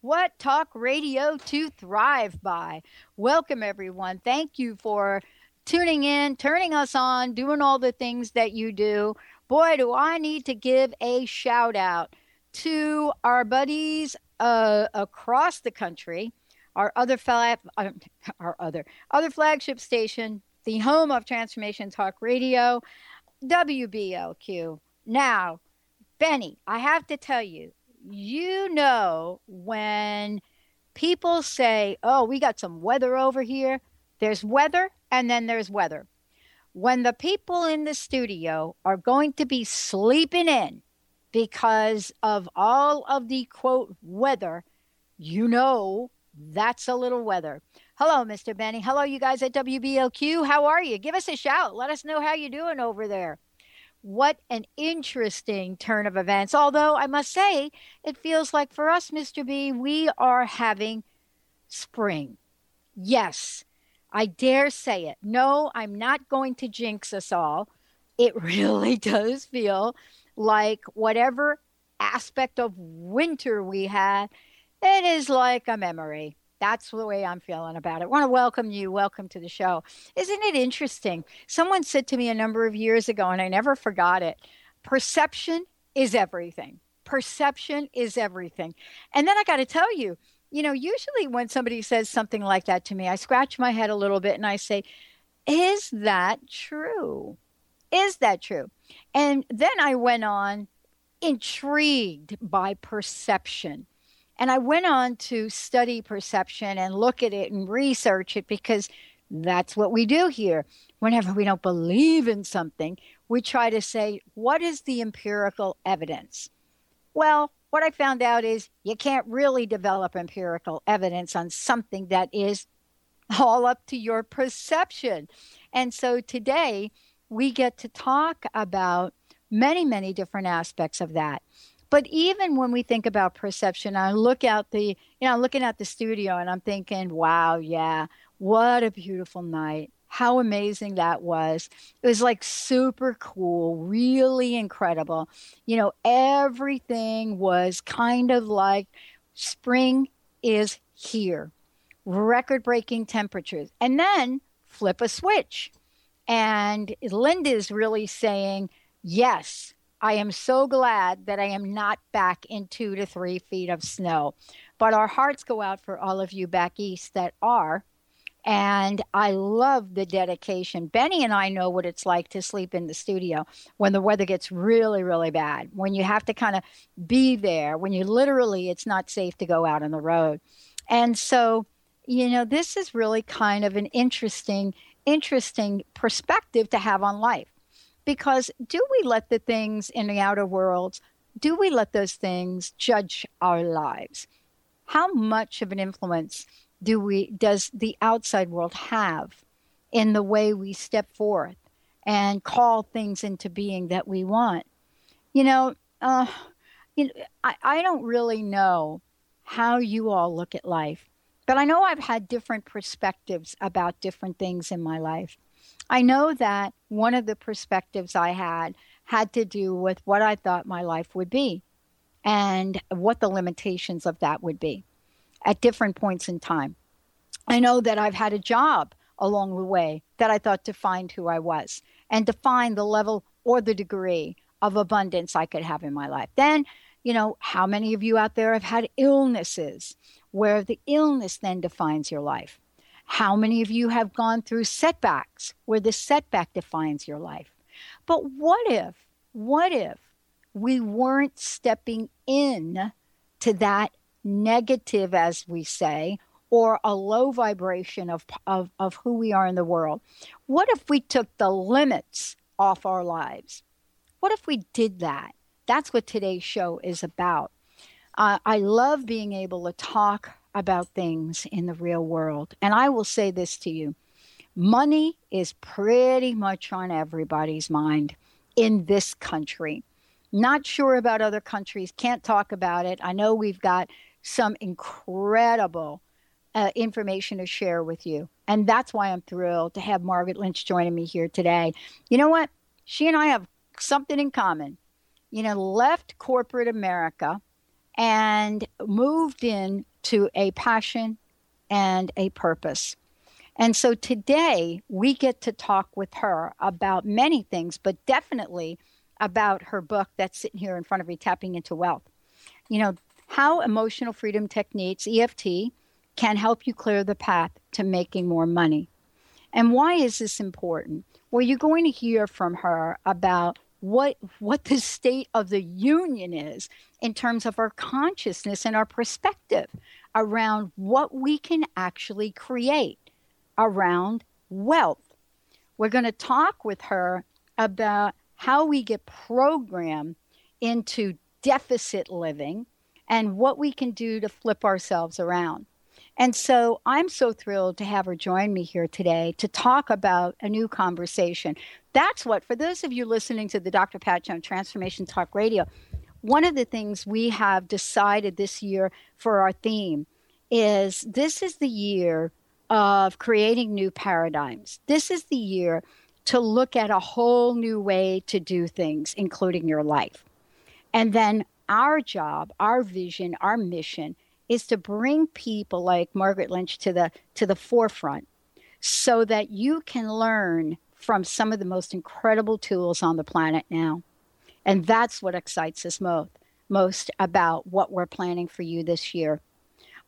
what talk radio to thrive by. Welcome, everyone. Thank you for tuning in, turning us on, doing all the things that you do. Boy, do I need to give a shout out to our buddies uh, across the country, our other flag, uh, our other other flagship station, the home of Transformation Talk Radio, WBLQ. Now, Benny, I have to tell you, you know when people say, oh, we got some weather over here, there's weather and then there's weather. When the people in the studio are going to be sleeping in because of all of the quote weather, you know that's a little weather. Hello, Mr. Benny. Hello, you guys at WBLQ. How are you? Give us a shout. Let us know how you're doing over there. What an interesting turn of events. Although I must say, it feels like for us, Mr. B, we are having spring. Yes, I dare say it. No, I'm not going to jinx us all. It really does feel like whatever aspect of winter we had, it is like a memory. That's the way I'm feeling about it. I want to welcome you. Welcome to the show. Isn't it interesting? Someone said to me a number of years ago, and I never forgot it perception is everything. Perception is everything. And then I got to tell you, you know, usually when somebody says something like that to me, I scratch my head a little bit and I say, Is that true? Is that true? And then I went on intrigued by perception. And I went on to study perception and look at it and research it because that's what we do here. Whenever we don't believe in something, we try to say, what is the empirical evidence? Well, what I found out is you can't really develop empirical evidence on something that is all up to your perception. And so today we get to talk about many, many different aspects of that. But even when we think about perception, I look out the, you know, I'm looking at the studio and I'm thinking, wow, yeah, what a beautiful night. How amazing that was. It was like super cool, really incredible. You know, everything was kind of like spring is here, record breaking temperatures. And then flip a switch. And Linda's really saying, yes, I am so glad that I am not back in two to three feet of snow. But our hearts go out for all of you back east that are. And I love the dedication. Benny and I know what it's like to sleep in the studio when the weather gets really, really bad, when you have to kind of be there, when you literally, it's not safe to go out on the road. And so, you know, this is really kind of an interesting, interesting perspective to have on life because do we let the things in the outer world, do we let those things judge our lives? How much of an influence do we does the outside world have in the way we step forth and call things into being that we want? You know, uh, you know, I, I don't really know how you all look at life, but I know I've had different perspectives about different things in my life. I know that one of the perspectives I had had to do with what I thought my life would be and what the limitations of that would be at different points in time. I know that I've had a job along the way that I thought defined who I was and defined the level or the degree of abundance I could have in my life. Then, you know, how many of you out there have had illnesses where the illness then defines your life? How many of you have gone through setbacks where the setback defines your life? But what if, what if we weren't stepping in to that negative, as we say, or a low vibration of, of, of who we are in the world? What if we took the limits off our lives? What if we did that? That's what today's show is about. Uh, I love being able to talk about things in the real world. And I will say this to you money is pretty much on everybody's mind in this country. Not sure about other countries, can't talk about it. I know we've got some incredible uh, information to share with you. And that's why I'm thrilled to have Margaret Lynch joining me here today. You know what? She and I have something in common. You know, left corporate America and moved in to a passion and a purpose. And so today we get to talk with her about many things, but definitely about her book that's sitting here in front of me, Tapping into Wealth. You know, how emotional freedom techniques, EFT, can help you clear the path to making more money. And why is this important? Well, you're going to hear from her about what what the state of the union is in terms of our consciousness and our perspective around what we can actually create around wealth. We're going to talk with her about how we get programmed into deficit living and what we can do to flip ourselves around. And so I'm so thrilled to have her join me here today to talk about a new conversation. That's what, for those of you listening to the Dr. Pat Jones Transformation Talk Radio, one of the things we have decided this year for our theme is this is the year of creating new paradigms. This is the year to look at a whole new way to do things, including your life. And then our job, our vision, our mission is to bring people like Margaret Lynch to the to the forefront so that you can learn from some of the most incredible tools on the planet now. And that's what excites us most most about what we're planning for you this year.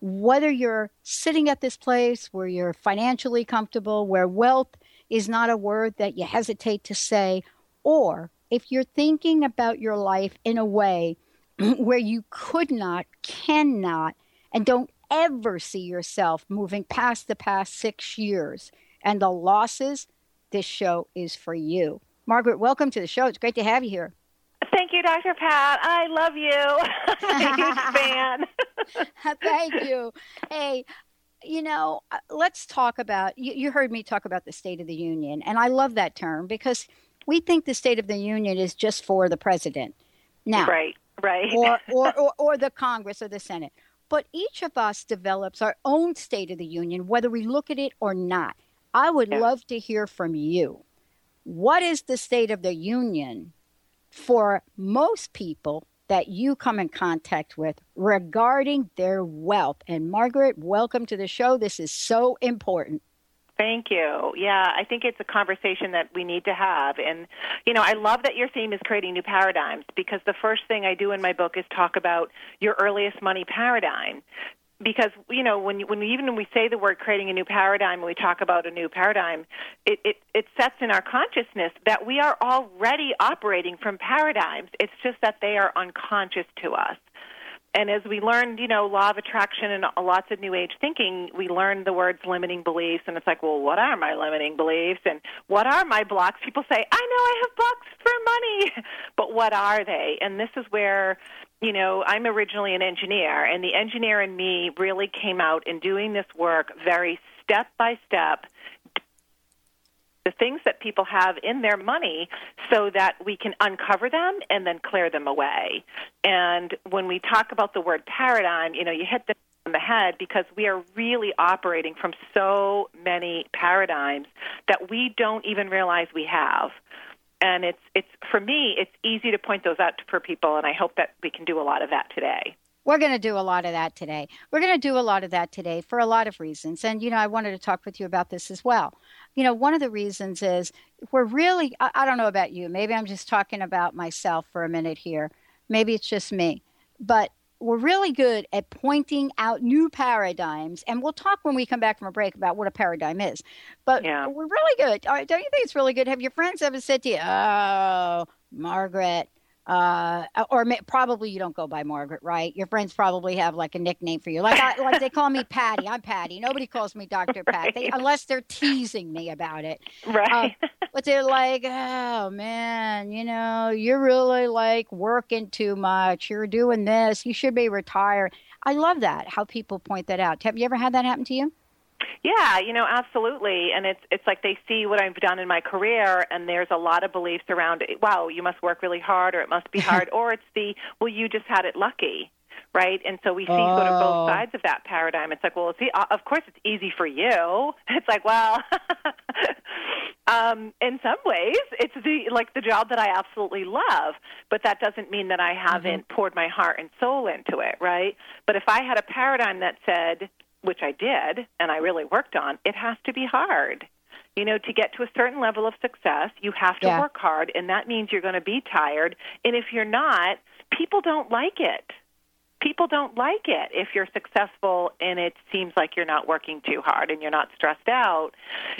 Whether you're sitting at this place where you're financially comfortable, where wealth is not a word that you hesitate to say, or if you're thinking about your life in a way where you could not, cannot and don't ever see yourself moving past the past six years and the losses, this show is for you. Margaret, welcome to the show. It's great to have you here. Thank you, Dr. Pat. I love you. I'm a huge fan. Thank you. Hey, you know, uh, let's talk about you, you heard me talk about the State of the Union, and I love that term because we think the State of the Union is just for the president. Now, right, right. or, or, or, or the Congress or the Senate. But each of us develops our own State of the Union, whether we look at it or not. I would yeah. love to hear from you. What is the State of the Union for most people that you come in contact with regarding their wealth? And Margaret, welcome to the show. This is so important. Thank you. Yeah, I think it's a conversation that we need to have. And, you know, I love that your theme is creating new paradigms because the first thing I do in my book is talk about your earliest money paradigm. Because you know when when we, even when we say the word creating a new paradigm and we talk about a new paradigm, it, it it sets in our consciousness that we are already operating from paradigms. It's just that they are unconscious to us and as we learned, you know, law of attraction and lots of new age thinking, we learned the words limiting beliefs. And it's like, well, what are my limiting beliefs? And what are my blocks? People say, I know I have blocks for money, but what are they? And this is where, you know, I'm originally an engineer, and the engineer in me really came out in doing this work very step by step the things that people have in their money so that we can uncover them and then clear them away. And when we talk about the word paradigm, you know, you hit the on the head because we are really operating from so many paradigms that we don't even realize we have. And it's it's for me it's easy to point those out to for people and I hope that we can do a lot of that today. We're going to do a lot of that today. We're going to do a lot of that today for a lot of reasons. And, you know, I wanted to talk with you about this as well. You know, one of the reasons is we're really, I, I don't know about you, maybe I'm just talking about myself for a minute here. Maybe it's just me. But we're really good at pointing out new paradigms, and we'll talk when we come back from a break about what a paradigm is. But yeah. we're really good. Don't you think it's really good? Have your friends ever said to you, "Oh, Margaret"? Uh, or may, probably you don't go by Margaret, right? Your friends probably have like a nickname for you, like I, like they call me Patty. I'm Patty. Nobody calls me Doctor Pat, they, unless they're teasing me about it, right? Uh, but they're like, oh man, you know, you're really like working too much. You're doing this. You should be retired. I love that how people point that out. Have you ever had that happen to you? Yeah, you know, absolutely. And it's it's like they see what I've done in my career and there's a lot of beliefs around wow, you must work really hard or it must be hard or it's the well you just had it lucky. Right, and so we see oh. sort of both oh. sides of that paradigm. It's like, well, it's, of course, it's easy for you. It's like, well, um, in some ways, it's the like the job that I absolutely love, but that doesn't mean that I haven't mm-hmm. poured my heart and soul into it, right? But if I had a paradigm that said, which I did and I really worked on, it has to be hard. You know, to get to a certain level of success, you have to yeah. work hard, and that means you're going to be tired. And if you're not, people don't like it. People don't like it if you're successful and it seems like you're not working too hard and you're not stressed out.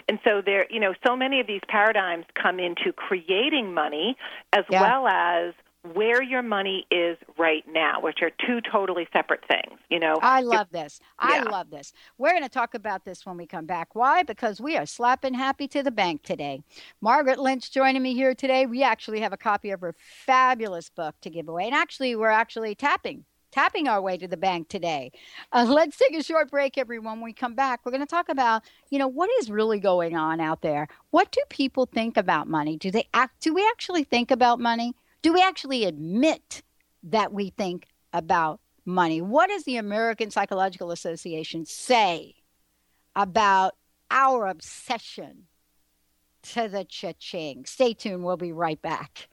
And so there, you know, so many of these paradigms come into creating money as yeah. well as where your money is right now, which are two totally separate things. You know, I love this. I yeah. love this. We're going to talk about this when we come back. Why? Because we are slapping happy to the bank today. Margaret Lynch joining me here today. We actually have a copy of her fabulous book to give away, and actually, we're actually tapping. Tapping our way to the bank today. Uh, let's take a short break, everyone. When we come back, we're going to talk about, you know, what is really going on out there. What do people think about money? Do they act? Do we actually think about money? Do we actually admit that we think about money? What does the American Psychological Association say about our obsession to the cha-ching? Stay tuned. We'll be right back.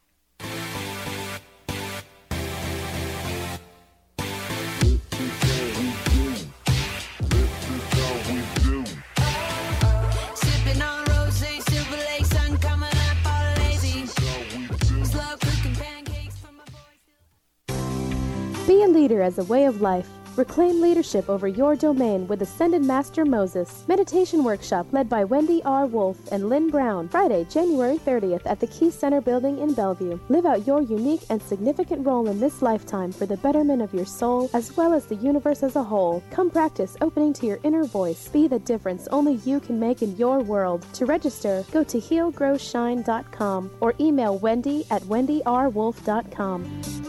Be a leader as a way of life. Reclaim leadership over your domain with Ascended Master Moses. Meditation workshop led by Wendy R. Wolf and Lynn Brown. Friday, January 30th at the Key Center building in Bellevue. Live out your unique and significant role in this lifetime for the betterment of your soul as well as the universe as a whole. Come practice opening to your inner voice. Be the difference only you can make in your world. To register, go to healgrowshine.com or email wendy at wendyrwolf.com.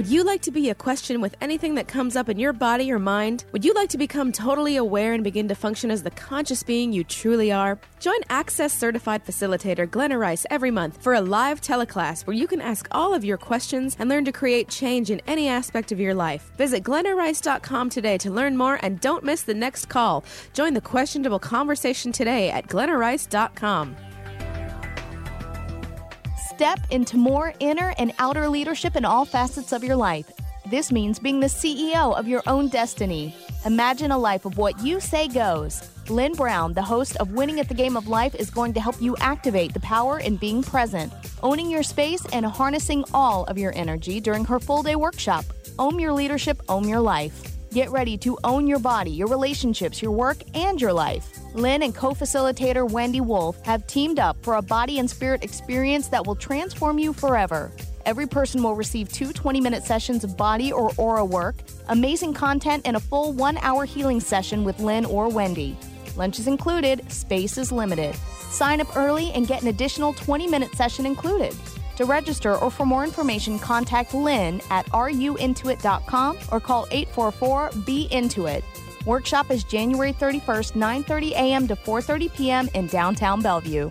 Would you like to be a question with anything that comes up in your body or mind? Would you like to become totally aware and begin to function as the conscious being you truly are? Join Access Certified Facilitator Glenna Rice every month for a live teleclass where you can ask all of your questions and learn to create change in any aspect of your life. Visit glennarice.com today to learn more and don't miss the next call. Join the questionable conversation today at glennarice.com step into more inner and outer leadership in all facets of your life. This means being the CEO of your own destiny. Imagine a life of what you say goes. Lynn Brown, the host of Winning at the Game of Life, is going to help you activate the power in being present, owning your space, and harnessing all of your energy during her full day workshop. Own your leadership, own your life. Get ready to own your body, your relationships, your work, and your life. Lynn and co facilitator Wendy Wolf have teamed up for a body and spirit experience that will transform you forever. Every person will receive two 20 minute sessions of body or aura work, amazing content, and a full one hour healing session with Lynn or Wendy. Lunch is included, space is limited. Sign up early and get an additional 20 minute session included. To register or for more information, contact Lynn at ruintuit.com or call 844-BE-INTUIT. Workshop is January 31st, 9:30 a.m. to 4:30 p.m. in downtown Bellevue.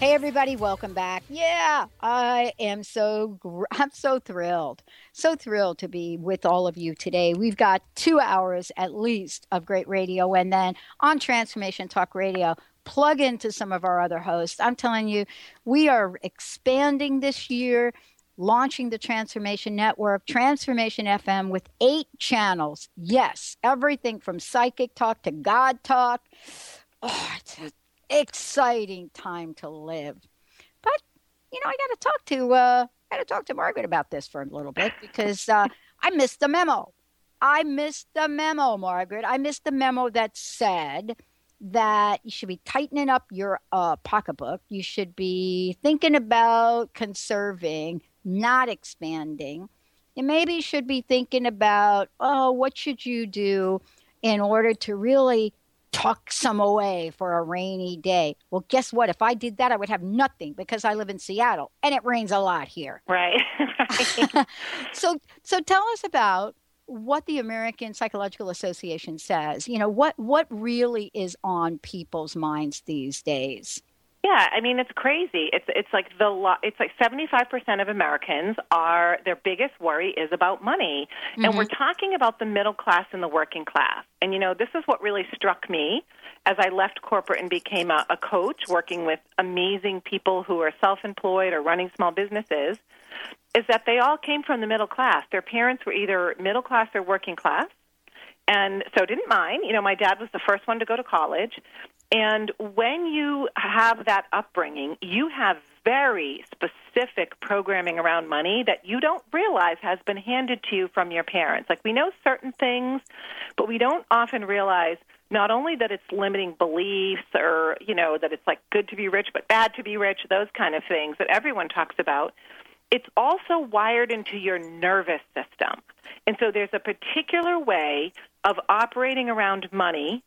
Hey everybody, welcome back. Yeah, I am so I'm so thrilled. So thrilled to be with all of you today. We've got 2 hours at least of great radio and then on Transformation Talk Radio, plug into some of our other hosts. I'm telling you, we are expanding this year launching the Transformation Network, Transformation FM, with eight channels. Yes, everything from psychic talk to God talk. Oh, exciting time to live. But you know, I got to talk to uh, I got to talk to Margaret about this for a little bit because uh, I missed the memo. I missed the memo, Margaret. I missed the memo that said that you should be tightening up your uh, pocketbook. You should be thinking about conserving, not expanding. You maybe should be thinking about, oh, what should you do in order to really tuck some away for a rainy day. Well, guess what? If I did that, I would have nothing because I live in Seattle and it rains a lot here. Right. right. so, so tell us about what the American Psychological Association says. You know, what what really is on people's minds these days? Yeah, I mean it's crazy. It's it's like the lo- it's like 75% of Americans are their biggest worry is about money. Mm-hmm. And we're talking about the middle class and the working class. And you know, this is what really struck me as I left corporate and became a, a coach working with amazing people who are self-employed or running small businesses is that they all came from the middle class. Their parents were either middle class or working class. And so didn't mind. You know, my dad was the first one to go to college. And when you have that upbringing, you have very specific programming around money that you don't realize has been handed to you from your parents. Like we know certain things, but we don't often realize not only that it's limiting beliefs or, you know, that it's like good to be rich but bad to be rich, those kind of things that everyone talks about, it's also wired into your nervous system. And so there's a particular way of operating around money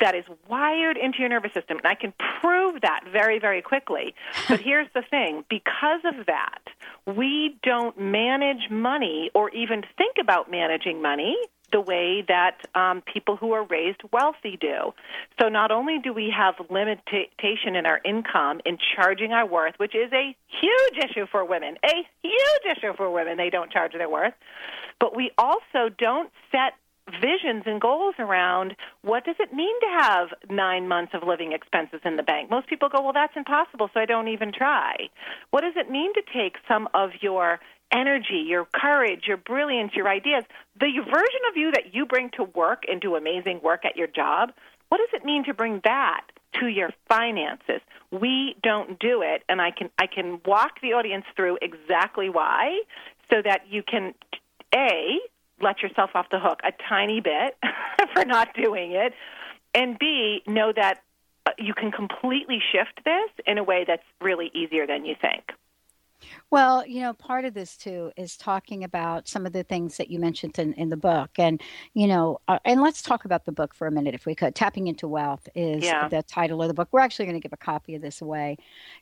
that is wired into your nervous system. And I can prove that very, very quickly. But here's the thing because of that, we don't manage money or even think about managing money the way that um, people who are raised wealthy do. So not only do we have limitation in our income in charging our worth, which is a huge issue for women, a huge issue for women, they don't charge their worth, but we also don't set visions and goals around what does it mean to have nine months of living expenses in the bank. Most people go, well, that's impossible, so I don't even try. What does it mean to take some of your energy, your courage, your brilliance, your ideas, the version of you that you bring to work and do amazing work at your job? What does it mean to bring that to your finances? We don't do it, and I can I can walk the audience through exactly why, so that you can a let yourself off the hook a tiny bit for not doing it, and B, know that uh, you can completely shift this in a way that's really easier than you think. Well, you know, part of this too is talking about some of the things that you mentioned in, in the book. And, you know, uh, and let's talk about the book for a minute if we could. Tapping into Wealth is yeah. the title of the book. We're actually going to give a copy of this away.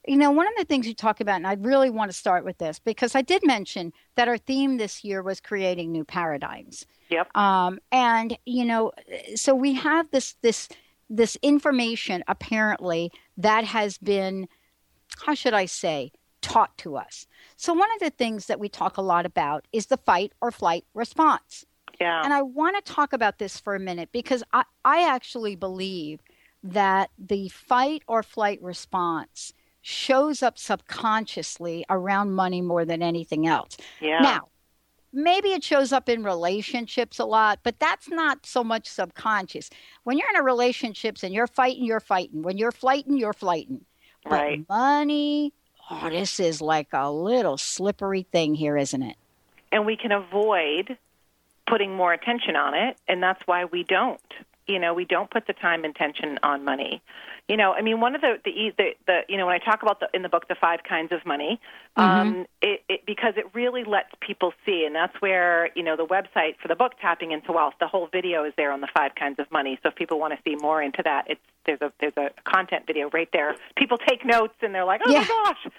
You know, one of the things you talk about, and I really want to start with this because I did mention that our theme this year was creating new paradigms. Yep. Um, and, you know, so we have this, this, this information apparently that has been, how should I say, taught to us. So, one of the things that we talk a lot about is the fight or flight response. Yeah. And I want to talk about this for a minute because I, I actually believe that the fight or flight response shows up subconsciously around money more than anything else. Yeah. Now, maybe it shows up in relationships a lot, but that's not so much subconscious. When you're in a relationships and you're fighting, you're fighting. When you're flighting, you're flighting. But Right. money, oh, this is like a little slippery thing here, isn't it? and we can avoid putting more attention on it and that's why we don't you know we don't put the time and attention on money. You know i mean one of the the, the, the you know when i talk about the in the book the five kinds of money um it, it because it really lets people see and that's where you know the website for the book tapping into wealth the whole video is there on the five kinds of money. So if people want to see more into that it's there's a there's a content video right there. People take notes and they're like oh Yeah. my gosh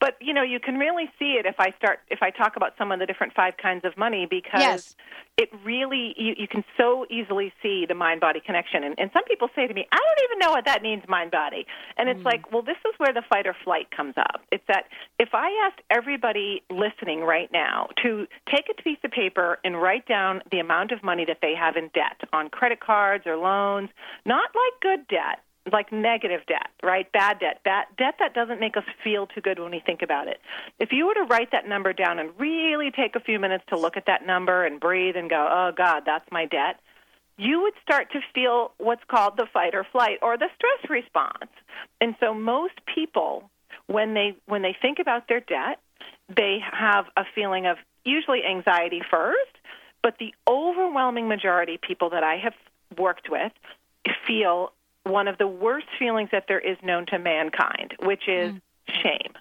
but you know you can really see it if i start if i talk about some of the different five kinds of money because Yes. it really you, you can so easily see the mind body connection. And, and some people say to me i don't even know what that means mind body and it's hmm. like well this is where the fight or flight comes up. It's that if i asked everybody listening right now to take a piece of paper and write down the amount of money that they have in debt on credit cards or loans not like good debt like negative debt, right? Bad debt, bad debt that doesn't make us feel too good when we think about it. If you were to write that number down and really take a few minutes to look at that number and breathe and go, "Oh God, that's my debt," you would start to feel what's called the fight or flight or the stress response. And so most people when they when they think about their debt, they have a feeling of usually anxiety first, but the overwhelming majority of people that I have worked with feel one of the worst feelings that there is known to mankind, which is shame.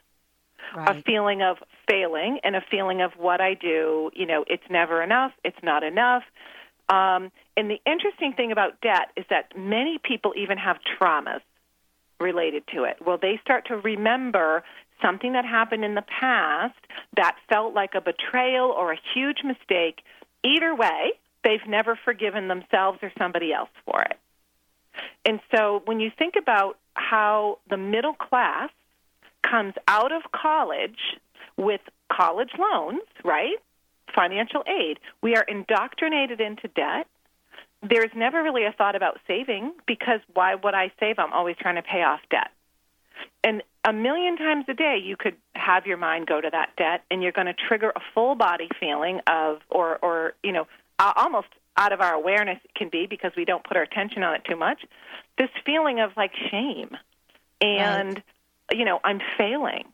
A feeling of failing and a feeling of what I do, you know, it's never enough, it's not enough. Um, and the interesting thing about debt is that many people even have traumas related to it. Well, they start to remember something that happened in the past that felt like a betrayal or a huge mistake. Either way, they've never forgiven themselves or somebody else for it. And so when you think about how the middle class comes out of college with college loans, right? Financial aid, we are indoctrinated into debt. There's never really a thought about saving because why would I save? I'm always trying to pay off debt. And a million times a day, you could have your mind go to that debt, and you're going to trigger a full body feeling of, or, or you know, almost out of our awareness it can be because we don't put our attention on it too much. This feeling of like shame, and you know, I'm failing.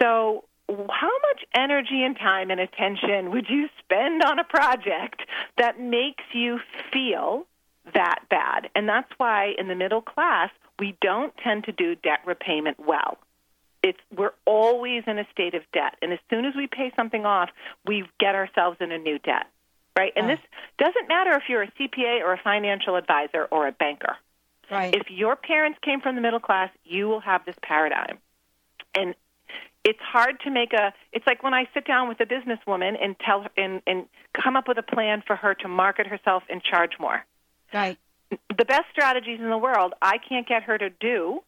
So, how much energy and time and attention would you spend on a project that makes you feel that bad? And that's why in the middle class, we don't tend to do debt repayment well. It's we're always in a state of debt, and as soon as we pay something off, we get ourselves in a new debt, right? And oh. this doesn't matter if you're a CPA or a financial advisor or a banker. Right. If your parents came from the middle class, you will have this paradigm. And it's hard to make a it's like when I sit down with a businesswoman and tell her and, and come up with a plan for her to market herself and charge more. Right. The best strategies in the world I can't get her to do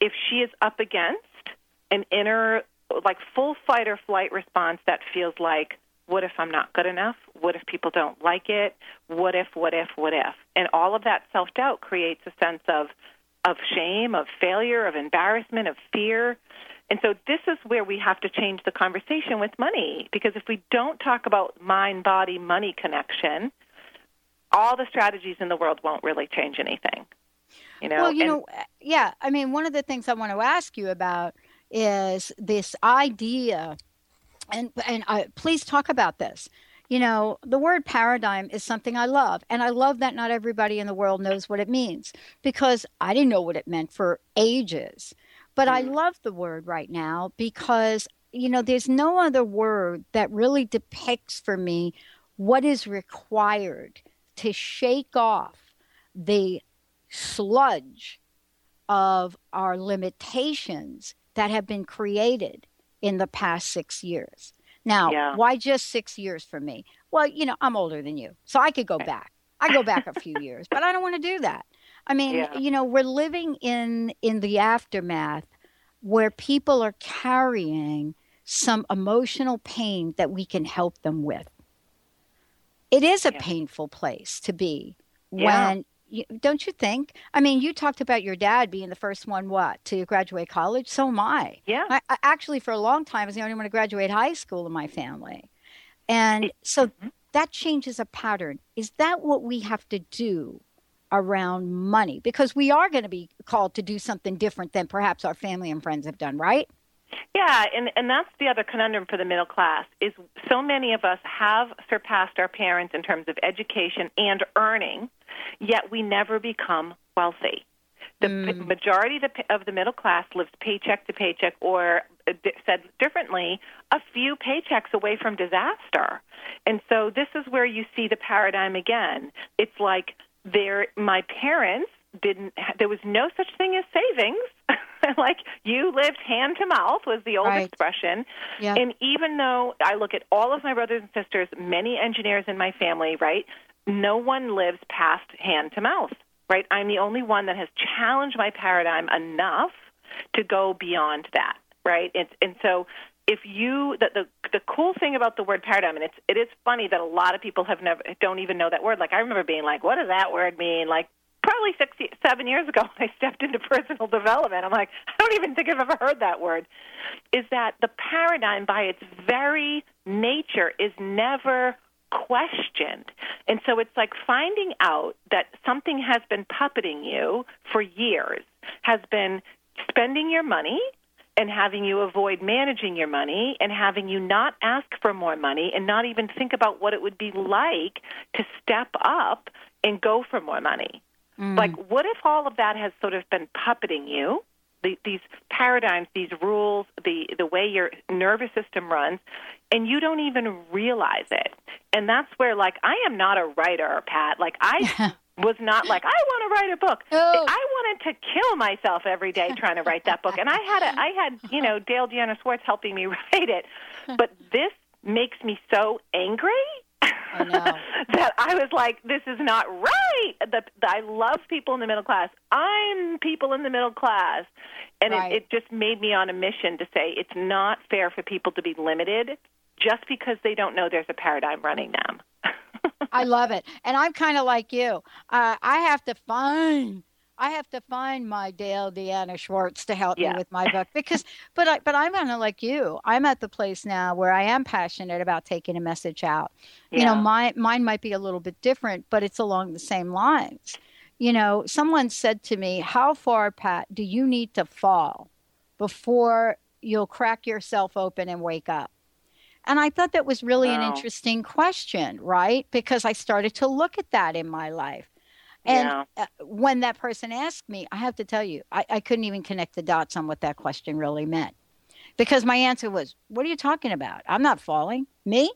if she is up against an inner like full fight or flight response that feels like what if I'm not good enough? What if people don't like it? What if, what if, what if? And all of that self doubt creates a sense of of shame, of failure, of embarrassment, of fear. And so this is where we have to change the conversation with money because if we don't talk about mind body money connection, all the strategies in the world won't really change anything. You know, well, you and- know, yeah. I mean, one of the things I want to ask you about is this idea, and and I, please talk about this. You know, the word paradigm is something I love, and I love that not everybody in the world knows what it means because I didn't know what it meant for ages. But I mm-hmm. love the word right now because you know, there's no other word that really depicts for me what is required to shake off the sludge of our limitations that have been created in the past six years. Now, Yeah. why just six years for me? Well, you know, I'm older than you, so I could go back. I go back a few years, but I don't want to do that. I mean, Yeah. you know, we're living in in the aftermath where people are carrying some emotional pain that we can help them with. It is a Yeah. painful place to be Yeah. when don't you think? I mean, you talked about your dad being the first one, what, to graduate college? So am I. Yeah. I, I actually, for a long time, I was the only one to graduate high school in my family. And so mm-hmm. that changes a pattern. Is that what we have to do around money? Because we are going to be called to do something different than perhaps our family and friends have done, right? Yeah, and and that's the other conundrum for the middle class is so many of us have surpassed our parents in terms of education and earning, yet we never become wealthy. The mm. majority of the middle class lives paycheck to paycheck, or uh, said differently, a few paychecks away from disaster. And so this is where you see the paradigm again. It's like there, my parents didn't. There was no such thing as savings. like you lived hand to mouth was the old right. expression. Yeah. And even though I look at all of my brothers and sisters, many engineers in my family, right? No one lives past hand to mouth, right? I'm the only one that has challenged my paradigm enough to go beyond that, right? It's, and so if you the, the the cool thing about the word paradigm and it's it is funny that a lot of people have never don't even know that word like i remember being like what does that word mean like probably six, seven years ago when I stepped into personal development. I'm like, I don't even think I've ever heard that word. Is that the paradigm by its very nature is never questioned. And so it's like finding out that something has been puppeting you for years, has been spending your money and having you avoid managing your money and having you not ask for more money and not even think about what it would be like to step up and go for more money. Mm. Like, what if all of that has sort of been puppeting you? The, these paradigms, these rules, the the way your nervous system runs, and you don't even realize it. And that's where, like, I am not a writer, Pat. Like, I was not like I want to write a book. Oh. I wanted to kill myself every day trying to write that book, and I had a, I had you know Daylle Deanna Schwartz helping me write it. But this makes me so angry I that I was like, this is not right. The, the, I love people in the middle class. I'm people in the middle class. And right. it, it just made me on a mission to say it's not fair for people to be limited just because they don't know there's a paradigm running them. I love it. And I'm kind of like you. Uh, I have to find I have to find my Daylle Deanna Schwartz to help yeah. me with my book because, but I, but I'm kind of like you. I'm at the place now where I am passionate about taking a message out. Yeah. You know, my mine might be a little bit different, but it's along the same lines. You know, someone said to me, "How far, Pat, do you need to fall before you'll crack yourself open and wake up?" And I thought that was really wow. an interesting question, right? Because I started to look at that in my life. And yeah. Uh, when that person asked me, I have to tell you, I, I couldn't even connect the dots on what that question really meant. Because my answer was, What are you talking about? I'm not falling. Me?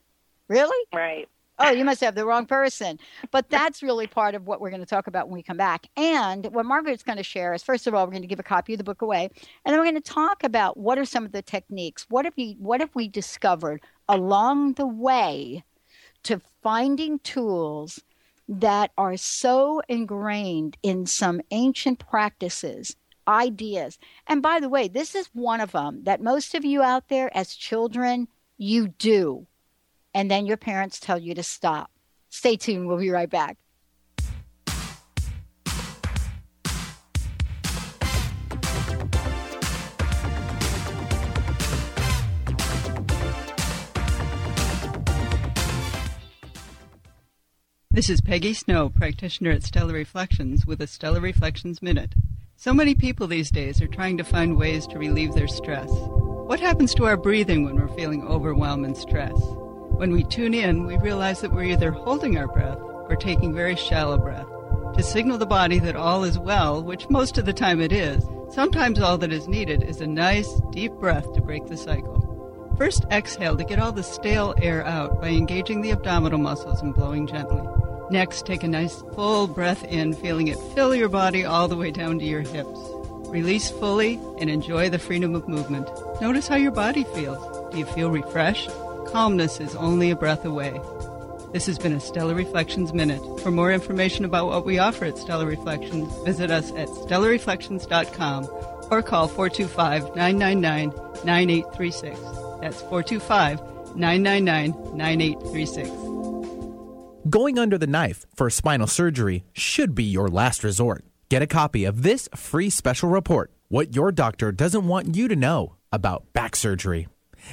Really? Right. Oh, you must have the wrong person. But that's really part of what we're going to talk about when we come back. And what Margaret's going to share is first of all, we're going to give a copy of the book away. And then we're going to talk about what are some of the techniques. What have we what have we discovered along the way to finding tools that are so ingrained in some ancient practices, ideas. And by the way, this is one of them that most of you out there as children, you do. And then your parents tell you to stop. Stay tuned. We'll be right back. This is Peggy Snow, practitioner at Stellar Reflections, with a Stellar Reflections Minute. So many people these days are trying to find ways to relieve their stress. What happens to our breathing when we're feeling overwhelmed and stress? When we tune in, we realize that we're either holding our breath or taking very shallow breath. To signal the body that all is well, which most of the time it is, sometimes all that is needed is a nice, deep breath to break the cycle. First, exhale to get all the stale air out by engaging the abdominal muscles and blowing gently. Next, take a nice full breath in, feeling it fill your body all the way down to your hips. Release fully and enjoy the freedom of movement. Notice how your body feels. Do you feel refreshed? Calmness is only a breath away. This has been a Stellar Reflections Minute. For more information about what we offer at Stellar Reflections, visit us at stellarreflections.com or call 425 999 9836. That's 425 999 9836. Going under the knife for spinal surgery should be your last resort. Get a copy of this free special report What Your Doctor Doesn't Want You to Know About Back Surgery.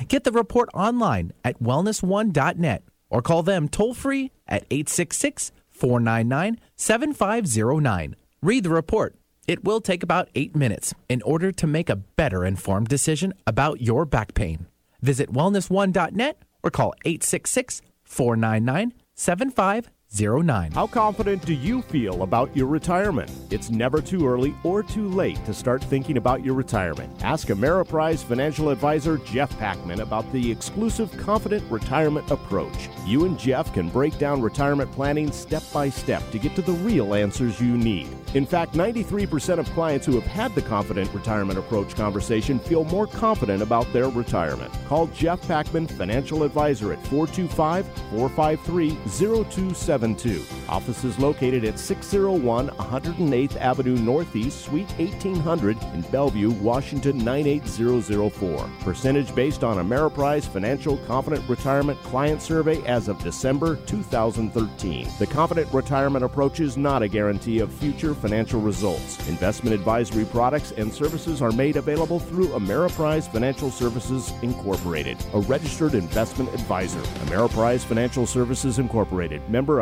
Get the report online at wellness1.net or call them toll free at 866 499 7509. Read the report. It will take about eight minutes in order to make a better informed decision about your back pain. Visit wellness1.net or call 866 499 Seven five. 7509. How confident do you feel about your retirement? It's never too early or too late to start thinking about your retirement. Ask Ameriprise financial advisor Jeff Packman about the exclusive Confident Retirement Approach. You and Jeff can break down retirement planning step by step to get to the real answers you need. In fact, 93% of clients who have had the Confident Retirement Approach conversation feel more confident about their retirement. Call Jeff Packman, financial advisor at 425 453 0272. Office is located at 601 108th Avenue Northeast, Suite 1800 in Bellevue, Washington 98004. Percentage based on Ameriprise Financial Confident Retirement Client Survey as of December 2013. The Confident Retirement Approach is not a guarantee of future financial results. Investment advisory products and services are made available through Ameriprise Financial Services Incorporated, a registered investment advisor. Ameriprise Financial Services Incorporated, member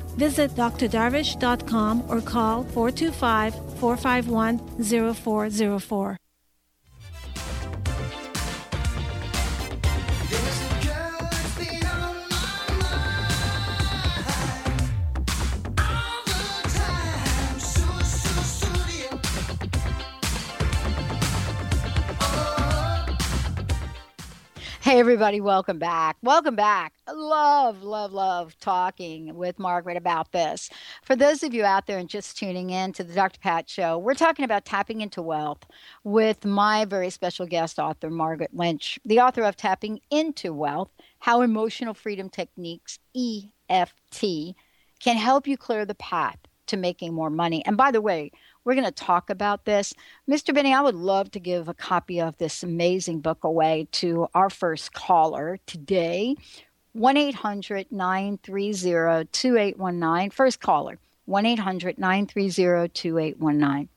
Visit drdarvish.com or call 425 451 0404. Hey, everybody, welcome back. Welcome back. Love, love, love talking with Margaret about this. For those of you out there and just tuning in to the Dr. Pat Show, we're talking about tapping into wealth with my very special guest author, Margaret Lynch, the author of Tapping into Wealth How Emotional Freedom Techniques, EFT, can help you clear the path to making more money. And by the way, we're going to talk about this. Mr. Benny, I would love to give a copy of this amazing book away to our first caller today. 1 800 930 2819. First caller, 1 800 930 2819.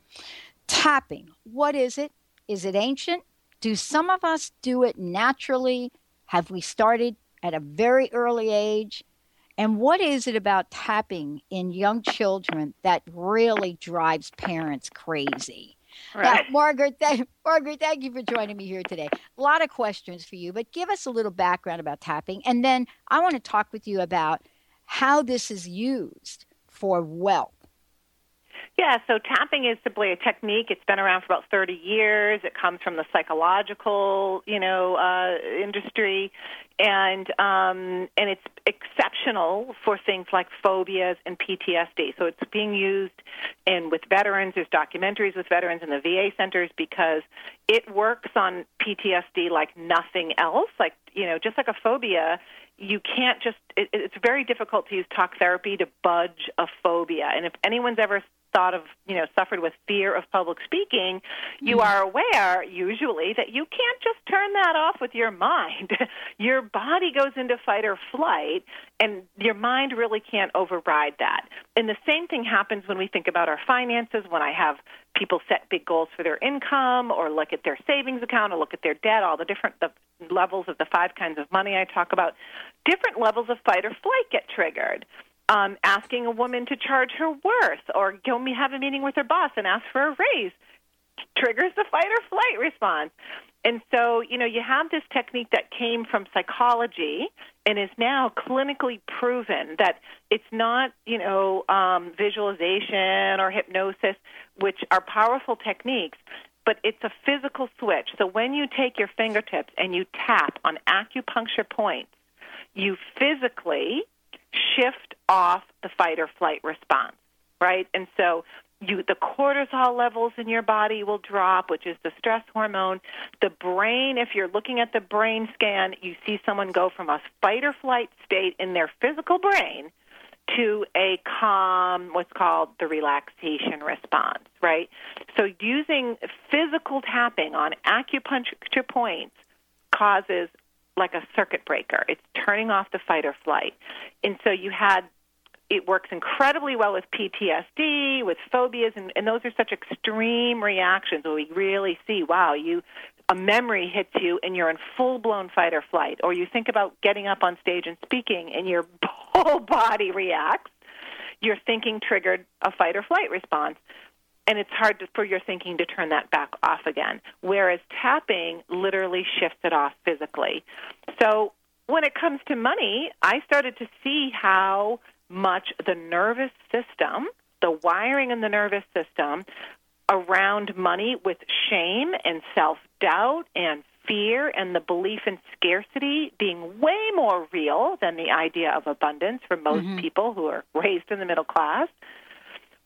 Tapping, what is it? Is it ancient? Do some of us do it naturally? Have we started at a very early age? And what is it about tapping in young children that really drives parents crazy? Right. Now, Margaret, th- Margaret, thank you for joining me here today. A lot of questions for you, but give us a little background about tapping, and then I want to talk with you about how this is used for wealth. Yeah, so tapping is simply a technique. It's been around for about 30 years. It comes from the psychological, you know, uh, industry, and um, and it's exceptional for things like phobias and PTSD. So it's being used in with veterans. There's documentaries with veterans in the VA centers because it works on PTSD like nothing else. Like you know, just like a phobia, you can't just. It, it's very difficult to use talk therapy to budge a phobia. And if anyone's ever thought of, you know, suffered with fear of public speaking, you mm-hmm. are aware usually that you can't just turn that off with your mind. your body goes into fight or flight, and your mind really can't override that. And the same thing happens when we think about our finances, when I have people set big goals for their income or look at their savings account or look at their debt, all the different the levels of the five kinds of money I talk about, different levels of fight or flight get triggered um, asking a woman to charge her worth or go me have a meeting with her boss and ask for a raise triggers the fight or flight response. And so, you know, you have this technique that came from psychology and is now clinically proven that it's not, you know, um, visualization or hypnosis, which are powerful techniques, but it's a physical switch. So when you take your fingertips and you tap on acupuncture points, you physically shift off the fight or flight response, right? And so you, the cortisol levels in your body will drop, which is the stress hormone. The brain, if you're looking at the brain scan, you see someone go from a fight or flight state in their physical brain to a calm, what's called the relaxation response, right? So using physical tapping on acupuncture points causes like a circuit breaker. It's turning off the fight or flight. And so you had it works incredibly well with PTSD, with phobias, and, and those are such extreme reactions where we really see, wow, you a memory hits you and you're in full blown fight or flight, or you think about getting up on stage and speaking and your whole body reacts. Your thinking triggered a fight or flight response, and it's hard to, for your thinking to turn that back off again. Whereas tapping literally shifts it off physically. So when it comes to money, I started to see how much the nervous system, the wiring in the nervous system around money with shame and self doubt and fear and the belief in scarcity being way more real than the idea of abundance for most mm-hmm. people who are raised in the middle class.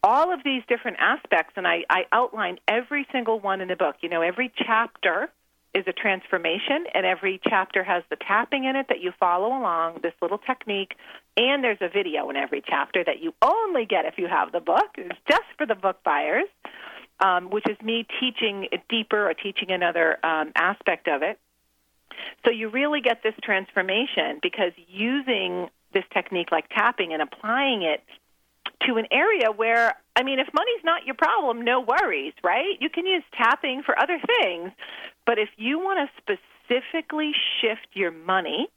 All of these different aspects, and I, I outline every single one in the book. You know, every chapter is a transformation, and every chapter has the tapping in it that you follow along, this little technique, and there's a video in every chapter that you only get if you have the book. It's just for the book buyers, um, which is me teaching it deeper or teaching another um, aspect of it. So you really get this transformation because using this technique like tapping and applying it to an area where I mean, if money's not your problem, no worries, right? You can use tapping for other things. But if you want to specifically shift your money,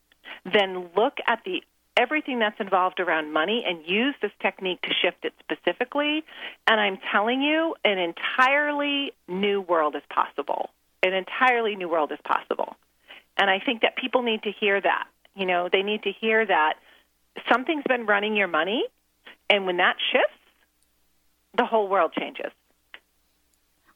then look at the everything that's involved around money and use this technique to shift it specifically. And I'm telling you, an entirely new world is possible. An entirely new world is possible. And I think that people need to hear that. You know, they need to hear that something's been running your money, and when that shifts, the whole world changes.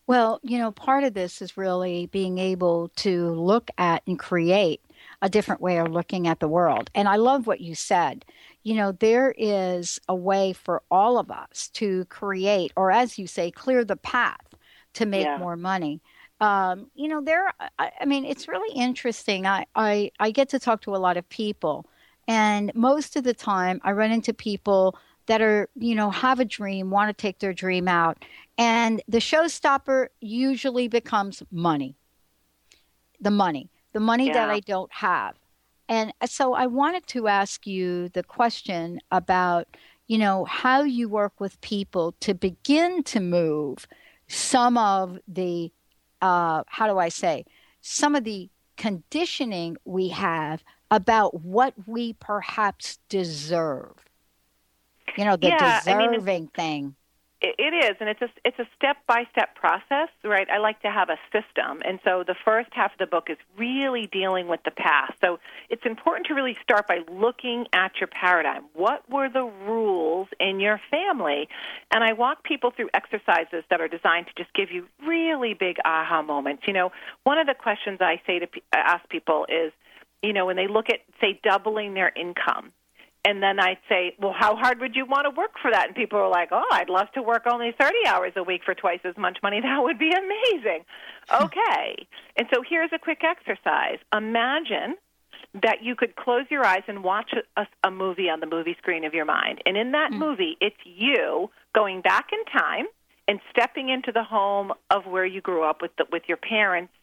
Well, you know, part of this is really being able to look at and create a different way of looking at the world. And I love what you said. You know, there is a way for all of us to create, or as you say, clear the path to make yeah. more money. Um, you know, there, I, I mean, it's really interesting. I, I, I get to talk to a lot of people, and most of the time I run into people that are, you know, have a dream, want to take their dream out. And the showstopper usually becomes money. The money, the money yeah. that I don't have. And so I wanted to ask you the question about, you know, how you work with people to begin to move some of the, uh, how do I say, some of the conditioning we have about what we perhaps deserve you know, the yeah, deserving I mean, thing. It is, and it's a it's a step by step process, right? I like to have a system, and so the first half of the book is really dealing with the past. So it's important to really start by looking at your paradigm. What were the rules in your family? And I walk people through exercises that are designed to just give you really big aha moments. You know, one of the questions I say to ask people is, you know, when they look at say doubling their income and then I'd say, well, how hard would you want to work for that? And people are like, oh, I'd love to work only 30 hours a week for twice as much money. That would be amazing. okay. and so here's a quick exercise. Imagine that you could close your eyes and watch a, a movie on the movie screen of your mind. And in that mm. movie, it's you going back in time and stepping into the home of where you grew up with the, with your parents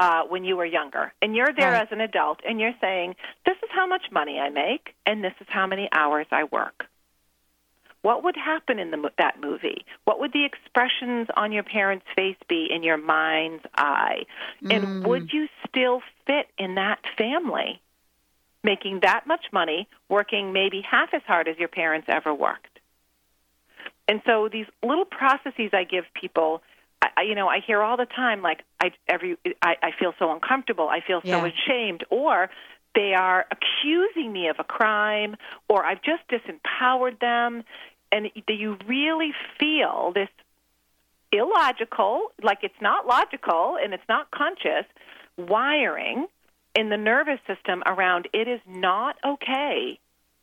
uh, when you were younger. And you're there right. as an adult and you're saying, this is how much money I make and this is how many hours I work. What would happen in the, that movie? What would the expressions on your parents' face be in your mind's eye? And mm. would you still fit in that family, making that much money, working maybe half as hard as your parents ever worked? And so these little processes I give people I, you know, I hear all the time like I every I, I feel so uncomfortable, I feel so yeah. ashamed, or they are accusing me of a crime, or I've just disempowered them, and do you really feel this illogical, like it's not logical and it's not conscious wiring in the nervous system around it is not okay.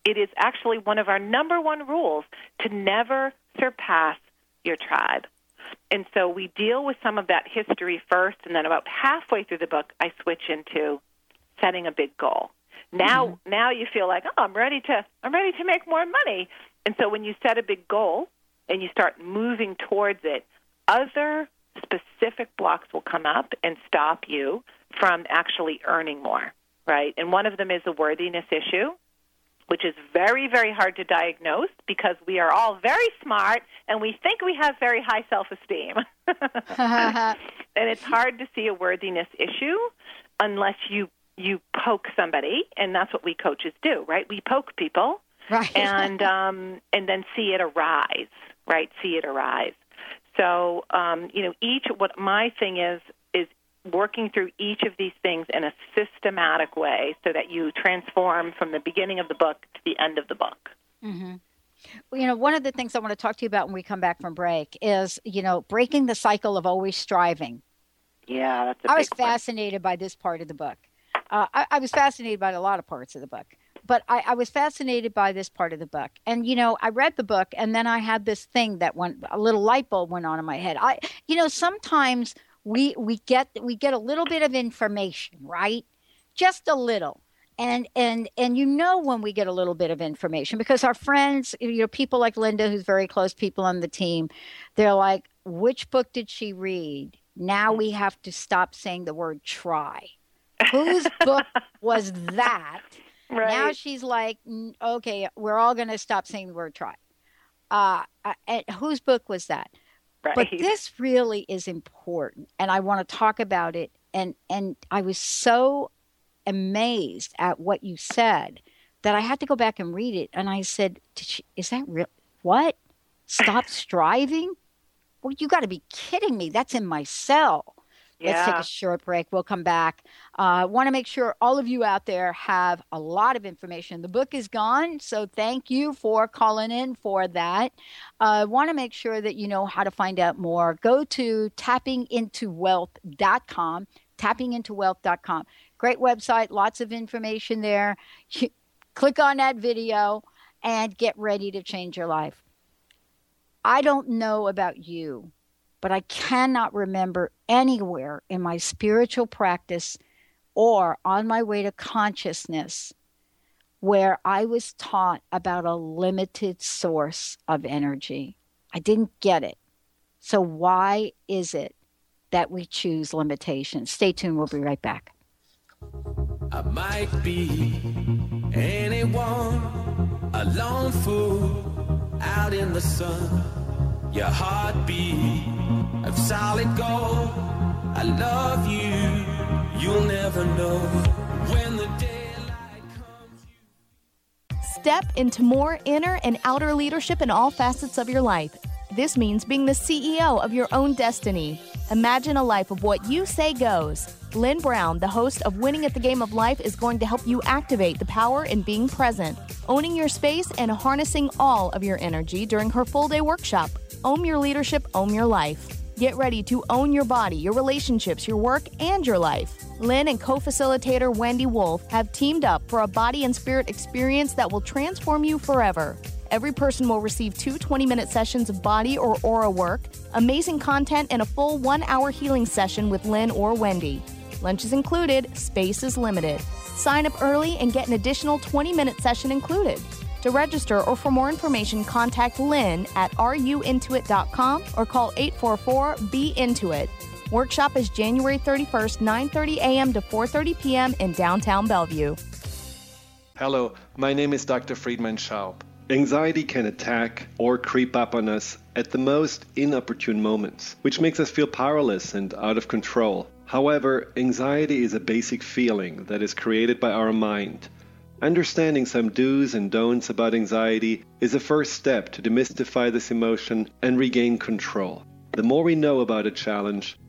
It is actually one of our number one rules to never surpass your tribe. And so we deal with some of that history first, and then about halfway through the book, I switch into setting a big goal. Now, Mm-hmm. now you feel like, oh, I'm ready to, I'm ready to make more money. And so when you set a big goal and you start moving towards it, other specific blocks will come up and stop you from actually earning more, right? And one of them is a worthiness issue, which is very, very hard to diagnose because we are all very smart and we think we have very high self esteem. and it's hard to see a worthiness issue unless you you poke somebody, and that's what we coaches do, right? We poke people, right? And um, and then see it arise, right? See it arise. So um, you know, each what my thing is is working through each of these things in a systematic way, so that you transform from the beginning of the book to the end of the book. Mm-hmm. Well, you know, one of the things I want to talk to you about when we come back from break is, you know, breaking the cycle of always striving. Yeah, that's. A I was big one. fascinated by this part of the book. Uh, I, I was fascinated by a lot of parts of the book, but I, I was fascinated by this part of the book. And you know, I read the book, and then I had this thing that went a little light bulb went on in my head. I, you know, sometimes we we get we get a little bit of information, right? Just a little. And and and you know when we get a little bit of information because our friends, you know, people like Linda, who's very close people on the team, they're like, which book did she read? Now we have to stop saying the word try. Whose book was that? Right. Now she's like, "Mm, okay, we're all going to stop saying the word try. Uh, uh, and whose book was that? But this really is important, and I want to talk about it. And and I was so amazed at what you said that I had to go back and read it. And I said, Did she, "Is that real? What? Stop striving? Well, you got to be kidding me! That's in my cell." Let's take a short break. We'll come back. I uh, want to make sure all of you out there have a lot of information. The book is gone, so thank you for calling in for that. I uh, want to make sure that you know how to find out more. Go to tappingintowealth.com, tappingintowealth.com. Great website, lots of information there. Click on that video and get ready to change your life. I don't know about you, but I cannot remember anywhere in my spiritual practice or on my way to consciousness where I was taught about a limited source of energy. I didn't get it. So, why is it that we choose limitations? Stay tuned. We'll be right back. I might be anyone, a lone fool out in the sun. Your heartbeat of solid gold. I love you, you'll never know when the day. Step into more inner and outer leadership in all facets of your life. This means being the CEO of your own destiny. Imagine a life of what you say goes. Lynn Brown, the host of Winning at the Game of Life, is going to help you activate the power in being present, owning your space, and harnessing all of your energy during her full day workshop. Own your leadership, own your life. Get ready to own your body, your relationships, your work, and your life. Lynn and co facilitator Wendy Wolf have teamed up for a body and spirit experience that will transform you forever. Every person will receive two 20 minute sessions of body or aura work, amazing content, and a full one hour healing session with Lynn or Wendy. Lunch is included, space is limited. Sign up early and get an additional 20 minute session included. To register or for more information, contact Lynn at ruintuit.com or call 844-BE-INTUIT. Workshop is January 31st, 9:30 a.m. to 4:30 p.m. in downtown Bellevue. Hello, my name is Dr. Friedemann Schaub. Anxiety can attack or creep up on us at the most inopportune moments, which makes us feel powerless and out of control. However, anxiety is a basic feeling that is created by our mind. Understanding some do's and don'ts about anxiety is a first step to demystify this emotion and regain control. The more we know about a challenge,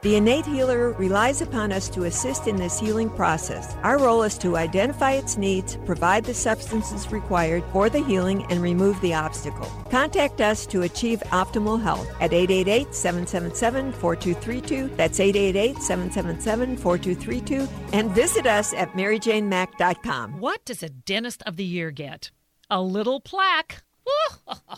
The innate healer relies upon us to assist in this healing process. Our role is to identify its needs, provide the substances required for the healing, and remove the obstacle. Contact us to achieve optimal health at 888 777 4232. That's 888 777 4232. And visit us at maryjanemack.com. What does a dentist of the year get? A little plaque.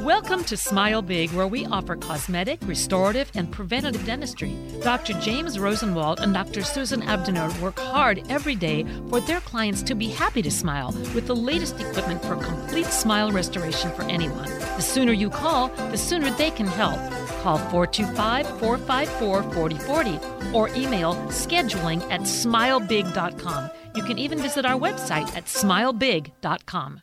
Welcome to Smile Big, where we offer cosmetic, restorative, and preventative dentistry. Dr. James Rosenwald and Dr. Susan Abdenur work hard every day for their clients to be happy to smile with the latest equipment for complete smile restoration for anyone. The sooner you call, the sooner they can help. Call 425 454 4040 or email scheduling at smilebig.com. You can even visit our website at smilebig.com.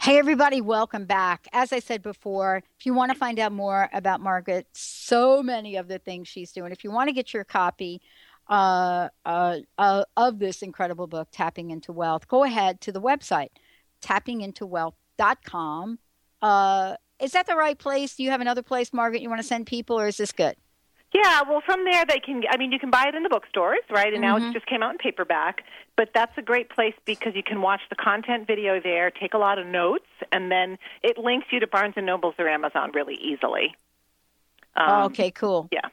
Hey, everybody, welcome back. As I said before, if you want to find out more about Margaret, so many of the things she's doing, if you want to get your copy uh, uh, uh, of this incredible book, Tapping into Wealth, go ahead to the website, tappingintowealth.com. Uh, is that the right place? Do you have another place, Margaret, you want to send people, or is this good? Yeah, well, from there they can. I mean, you can buy it in the bookstores, right? And now Mhm. it just came out in paperback. But that's a great place because you can watch the content video there, take a lot of notes, and then it links you to Barnes and Nobles or Amazon really easily. Um, okay, cool. Yeah.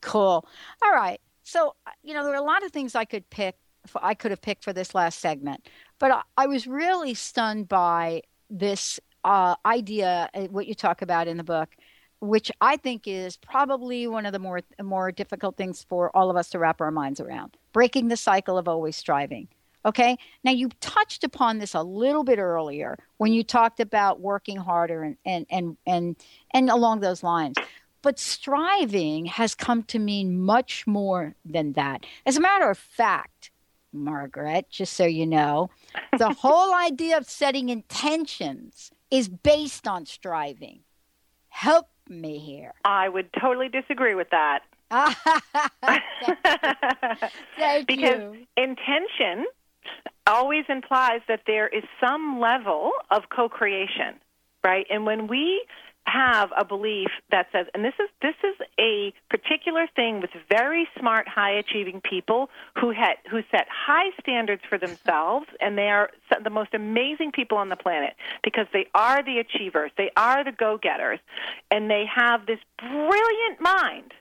Cool. All right. So, you know, there are a lot of things I could pick, For, I could have picked for this last segment, but I, I was really stunned by this uh, idea, uh, what you talk about in the book, which I think is probably one of the more more difficult things for all of us to wrap our minds around. Breaking the cycle of always striving. Okay. Now you touched upon this a little bit earlier when you talked about working harder and and and and, and along those lines. But striving has come to mean much more than that. As a matter of fact, Margaret, just so you know, the whole idea of setting intentions is based on striving. Help me here. I would totally disagree with that. Thank because you. intention always implies that there is some level of co-creation, right? And when we have a belief that says, and this is this is a particular thing with very smart, high achieving people who had who set high standards for themselves, and they are the most amazing people on the planet because they are the achievers, they are the go getters, and they have this brilliant mind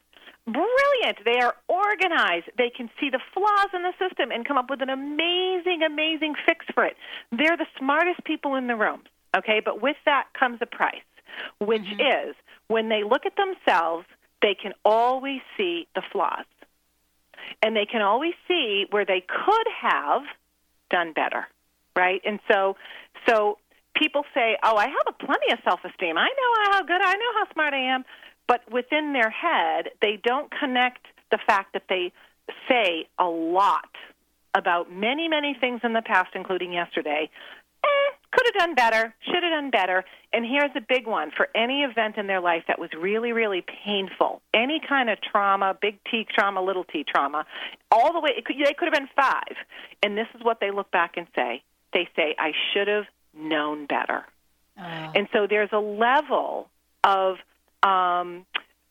brilliant. They are organized. They can see the flaws in the system and come up with an amazing, amazing fix for it. They're the smartest people in the room. Okay, but with that comes a price, which mm-hmm. is when they look at themselves, they can always see the flaws. And they can always see where they could have done better, right? And so so people say, "Oh, I have a plenty of self-esteem. I know how good I know how smart I am." But within their head, they don't connect the fact that they say a lot about many, many things in the past, including yesterday. Have done better, should have done better. And here's a big one for any event in their life that was really, really painful. Any kind of trauma, big T trauma, little t trauma, all the way, it could, they could have been five. And this is what they look back and say. They say, I should have known better. And so there's a level of um,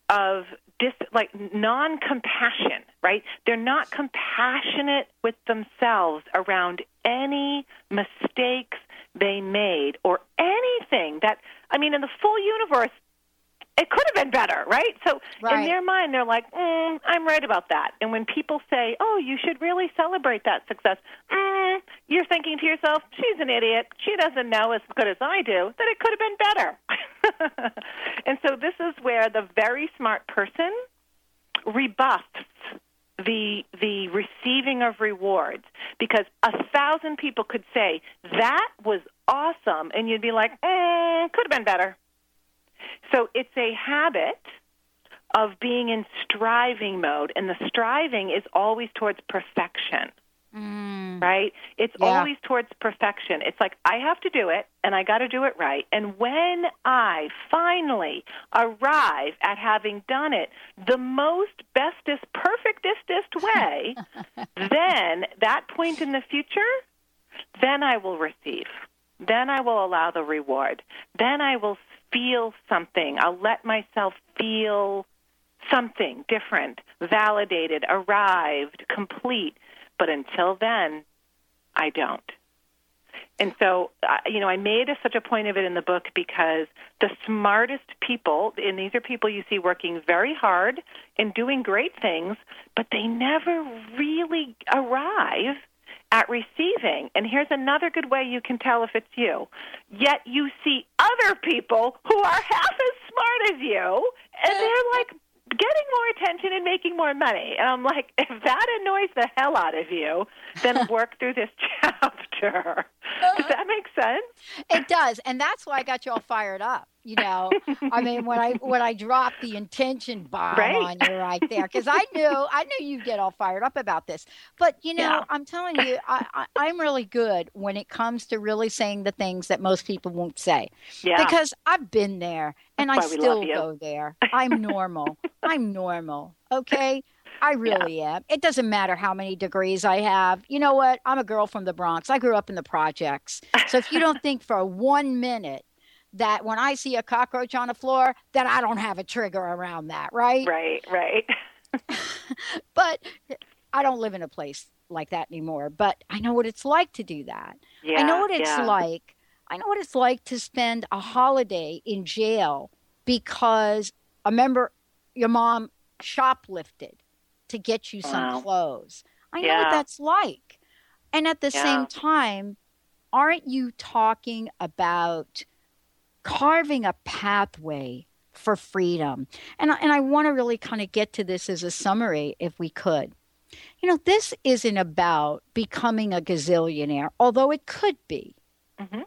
of dis, like non-compassion, right? They're not compassionate with themselves around any mistakes they made or anything that I mean in the full universe it could have been better, right? So in their mind, they're like, mm, "I'm right about that." And when people say, "Oh, you should really celebrate that success," mm, you're thinking to yourself, "She's an idiot. She doesn't know as good as I do that it could have been better." and so this is where the very smart person rebuffs the the receiving of rewards. Because a thousand people could say that was awesome and you'd be like eh, could have been better. So it's a habit of being in striving mode and the striving is always towards perfection Mm. right? It's Yeah. always towards perfection. It's like I have to do it and I got to do it right. And when I finally arrive at having done it the most bestest perfectestest way, then that point in the future, then I will receive. Then I will allow the reward. Then I will feel something. I'll let myself feel something different, validated, arrived, complete. But until then, I don't. And so, uh, you know, I made a, such a point of it in the book because the smartest people, and these are people you see working very hard and doing great things, but they never really arrive at receiving. And here's another good way you can tell if it's you. Yet you see other people who are half as smart as you, and they're like getting more attention and making more money. And I'm like, if that annoys the hell out of you, then work through this chapter. Does that make sense? It does, and that's why I got you all fired up. You know, I mean, when I when I dropped the intention bomb Right. on you right there, because I knew I knew you'd get all fired up about this. But you know, Yeah. I'm telling you, I, I, I'm really good when it comes to really saying the things that most people won't say. Yeah. Because I've been there, and That's I still go there. I'm normal. I'm normal. Okay. I really am. It doesn't matter how many degrees I have. You know what? I'm a girl from the Bronx. I grew up in the projects. So if you don't think for one minute that when I see a cockroach on the floor, that I don't have a trigger around that, right? Right, right. But I don't live in a place like that anymore. But I know what it's like to do that. Yeah, I know what it's yeah. like. I know what it's like to spend a holiday in jail because a member, your mom shoplifted to get you some Wow. clothes. I know Yeah. what that's like. And at the Yeah. same time, aren't you talking about carving a pathway for freedom? And and I want to really kind of get to this as a summary if we could. You know, this isn't about becoming a gazillionaire, although it could be. Mm-hmm.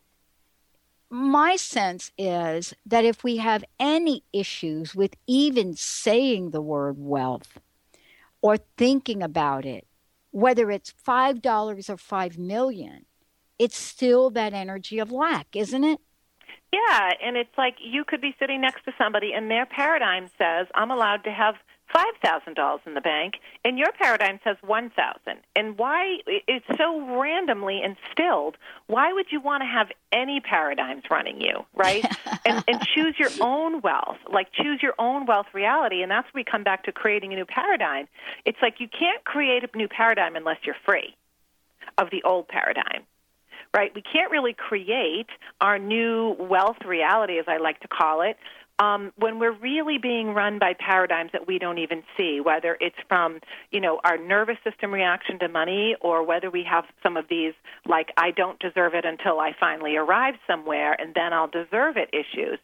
My sense is that if we have any issues with even saying the word wealth or thinking about it, whether it's $5 or 5 million, it's still that energy of lack, isn't it? Yeah, and it's like you could be sitting next to somebody and their paradigm says, I'm allowed to have $5,000 in the bank, and your paradigm says 1000 And why it's so randomly instilled, why would you want to have any paradigms running you, right? and, and choose your own wealth, like choose your own wealth reality, and that's where we come back to creating a new paradigm. It's like you can't create a new paradigm unless you're free of the old paradigm right? We can't really create our new wealth reality, as I like to call it, um, when we're really being run by paradigms that we don't even see, whether it's from, you know, our nervous system reaction to money or whether we have some of these, like, I don't deserve it until I finally arrive somewhere and then I'll deserve it issues.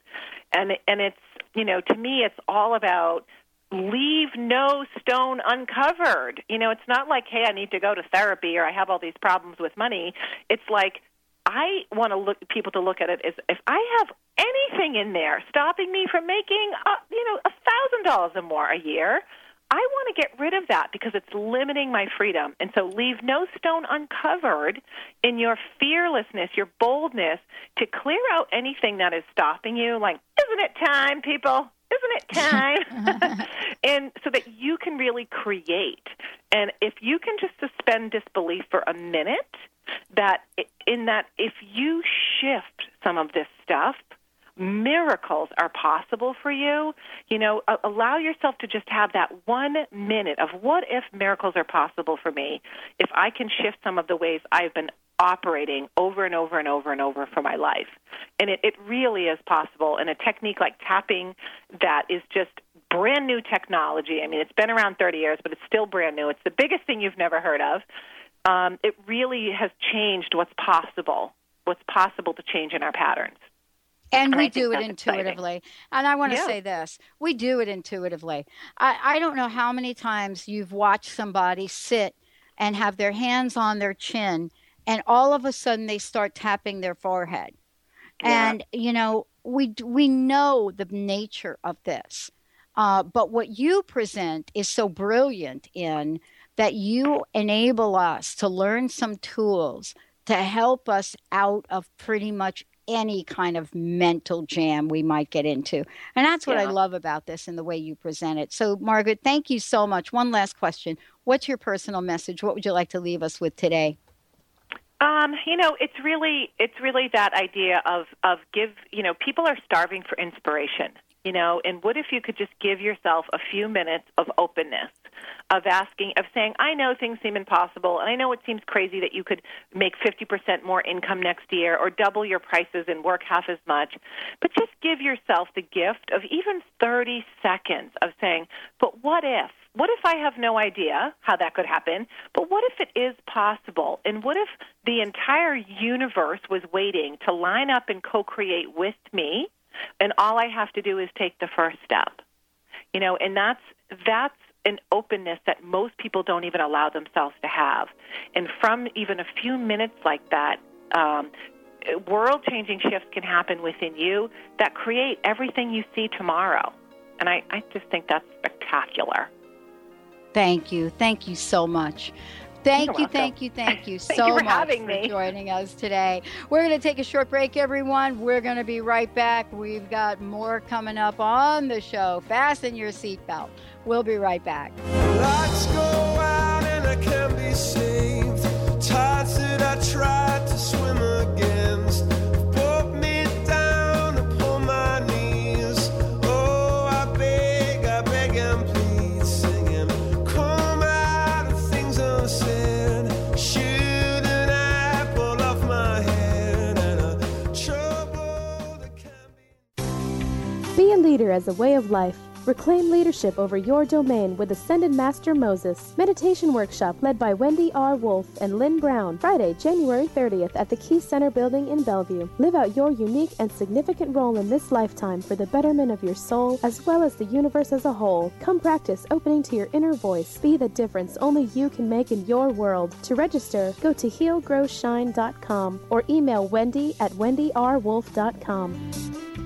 And, and it's, you know, to me, it's all about leave no stone uncovered. You know, it's not like, hey, I need to go to therapy or I have all these problems with money. It's like I want to look people to look at it as if I have anything in there stopping me from making, uh, you know, a thousand dollars or more a year. I want to get rid of that because it's limiting my freedom. And so leave no stone uncovered in your fearlessness, your boldness to clear out anything that is stopping you. Like, isn't it time, people? Isn't it time? and so that you can really create. And if you can just suspend disbelief for a minute, that in that if you shift some of this stuff, miracles are possible for you. You know, allow yourself to just have that one minute of what if miracles are possible for me if I can shift some of the ways I've been operating over and over and over and over for my life. And it, it really is possible. And a technique like tapping that is just brand new technology. I mean, it's been around 30 years, but it's still brand new. It's the biggest thing you've never heard of. Um, it really has changed what's possible, what's possible to change in our patterns. And I we do it that's exciting. intuitively. And I want to Yeah. say this we do it intuitively. I, I don't know how many times you've watched somebody sit and have their hands on their chin, and all of a sudden they start tapping their forehead. Yeah. And, you know, we, we know the nature of this. Uh, but what you present is so brilliant in that you enable us to learn some tools to help us out of pretty much any kind of mental jam we might get into. And that's what I love about this and the way you present it. So, Margaret, thank you so much. One last question What's your personal message? What would you like to leave us with today? Um, you know, it's really it's really that idea of of give. You know, people are starving for inspiration. You know, and what if you could just give yourself a few minutes of openness, of asking, of saying, I know things seem impossible, and I know it seems crazy that you could make fifty percent more income next year or double your prices and work half as much, but just give yourself the gift of even thirty seconds of saying, but what if? What if I have no idea how that could happen? But what if it is possible? And what if the entire universe was waiting to line up and co create with me? And all I have to do is take the first step. You know, and that's that's an openness that most people don't even allow themselves to have. And from even a few minutes like that, um, world changing shifts can happen within you that create everything you see tomorrow. And I, I just think that's spectacular. Thank you. Thank you so much. Thank You're you, thank you, thank you Thank so you for much having for me. joining us today. We're going to take a short break, everyone. We're going to be right back. We've got more coming up on the show. Fasten your seatbelt. We'll be right back. Lights go out and I can't be saved. Tides that I tried to leader as a way of life. Reclaim leadership over your domain with Ascended Master Moses. Meditation workshop led by Wendy R. Wolf and Lynn Brown. Friday, January 30th at the Key Center building in Bellevue. Live out your unique and significant role in this lifetime for the betterment of your soul as well as the universe as a whole. Come practice opening to your inner voice. Be the difference only you can make in your world. To register, go to healgrowshine.com or email wendy at wendyrwolf.com.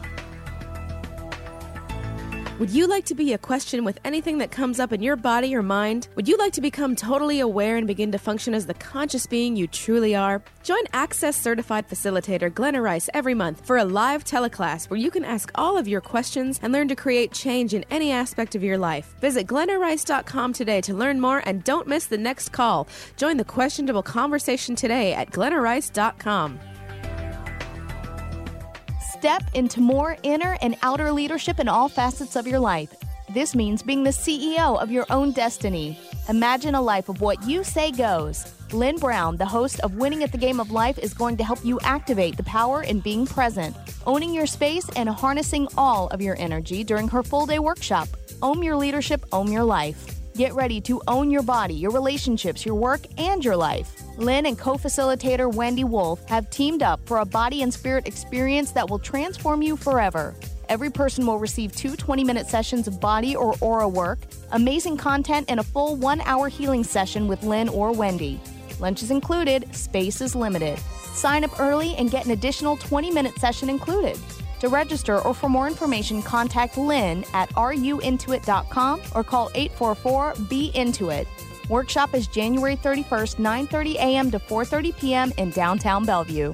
Would you like to be a question with anything that comes up in your body or mind? Would you like to become totally aware and begin to function as the conscious being you truly are? Join Access Certified Facilitator Glenna Rice every month for a live teleclass where you can ask all of your questions and learn to create change in any aspect of your life. Visit glennarice.com today to learn more and don't miss the next call. Join the questionable conversation today at glennarice.com. Step into more inner and outer leadership in all facets of your life. This means being the CEO of your own destiny. Imagine a life of what you say goes. Lynn Brown, the host of Winning at the Game of Life, is going to help you activate the power in being present, owning your space, and harnessing all of your energy during her full day workshop. Own your leadership, own your life. Get ready to own your body, your relationships, your work, and your life. Lynn and co facilitator Wendy Wolf have teamed up for a body and spirit experience that will transform you forever. Every person will receive two 20 minute sessions of body or aura work, amazing content, and a full one hour healing session with Lynn or Wendy. Lunch is included, space is limited. Sign up early and get an additional 20 minute session included. To register or for more information, contact Lynn at ruintuit.com or call 844 Be Into It. Workshop is January 31st, 9:30 a.m. to 4:30 p.m. in downtown Bellevue.